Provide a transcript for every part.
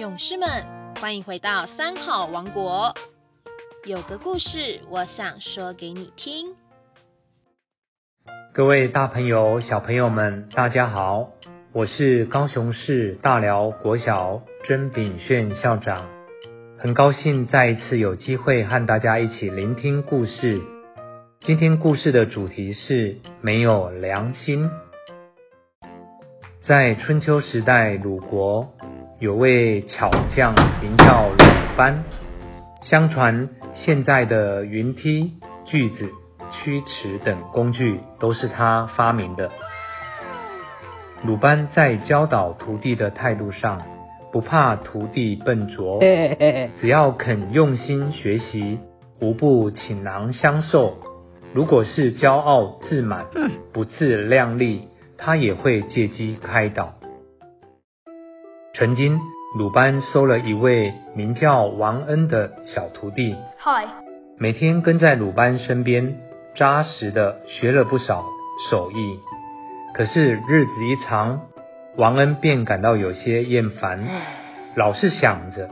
勇士们，欢迎回到三好王国。有个故事，我想说给你听。各位大朋友、小朋友们，大家好，我是高雄市大寮国小甄炳炫校长，很高兴再一次有机会和大家一起聆听故事。今天故事的主题是没有良心。在春秋时代，鲁国。有位巧匠名叫鲁班，相传现在的云梯、锯子、曲尺等工具都是他发明的。鲁班在教导徒弟的态度上，不怕徒弟笨拙，只要肯用心学习，无不倾囊相授。如果是骄傲自满、不自量力，他也会借机开导。曾经，鲁班收了一位名叫王恩的小徒弟，嗨，每天跟在鲁班身边，扎实的学了不少手艺。可是日子一长，王恩便感到有些厌烦，老是想着：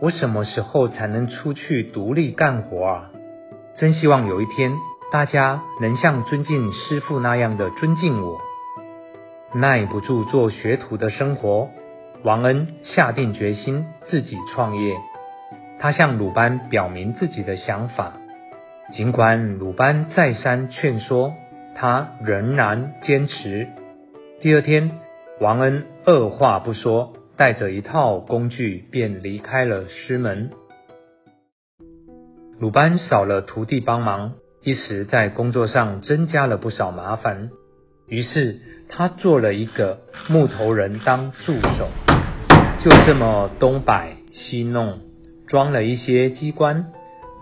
我什么时候才能出去独立干活啊？真希望有一天，大家能像尊敬师傅那样的尊敬我。耐不住做学徒的生活。王恩下定决心自己创业，他向鲁班表明自己的想法。尽管鲁班再三劝说，他仍然坚持。第二天，王恩二话不说，带着一套工具便离开了师门。鲁班少了徒弟帮忙，一时在工作上增加了不少麻烦。于是他做了一个木头人当助手。就这么东摆西弄，装了一些机关，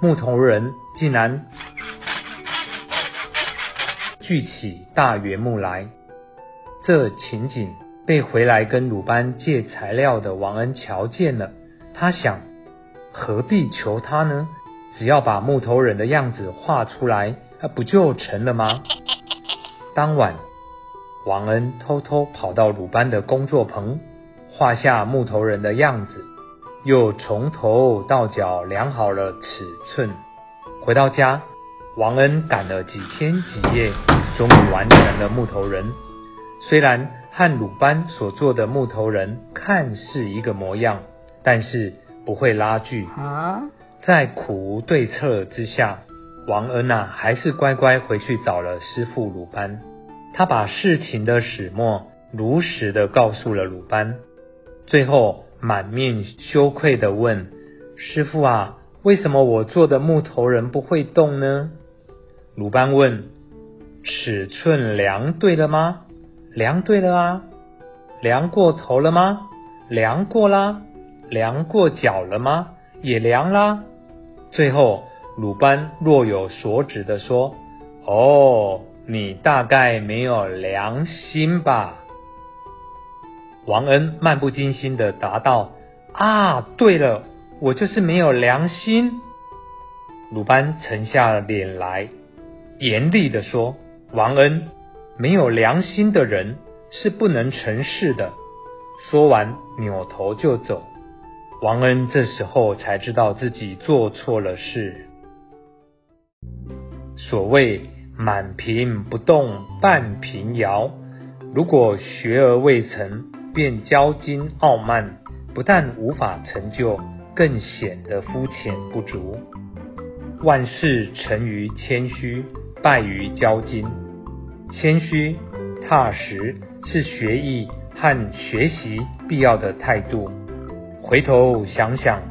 木头人竟然锯起大圆木来。这情景被回来跟鲁班借材料的王恩瞧见了，他想，何必求他呢？只要把木头人的样子画出来，那不就成了吗？当晚，王恩偷偷跑到鲁班的工作棚。画下木头人的样子，又从头到脚量好了尺寸。回到家，王恩赶了几天几夜，终于完成了木头人。虽然和鲁班所做的木头人看似一个模样，但是不会拉锯。在苦无对策之下，王恩呐还是乖乖回去找了师傅鲁班。他把事情的始末如实的告诉了鲁班。最后满面羞愧的问：“师傅啊，为什么我做的木头人不会动呢？”鲁班问：“尺寸量对了吗？”“量对了啊。”“量过头了吗？”“量过啦。”“量过脚了吗？”“也量啦。”最后鲁班若有所指的说：“哦，你大概没有良心吧？”王恩漫不经心的答道：“啊，对了，我就是没有良心。”鲁班沉下脸来，严厉的说：“王恩，没有良心的人是不能成事的。”说完，扭头就走。王恩这时候才知道自己做错了事。所谓“满瓶不动半瓶摇”，如果学而未成。便骄矜傲慢，不但无法成就，更显得肤浅不足。万事成于谦虚，败于骄矜。谦虚、踏实是学艺和学习必要的态度。回头想想，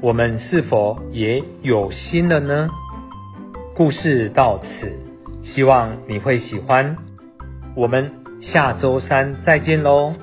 我们是否也有心了呢？故事到此，希望你会喜欢。我们下周三再见喽。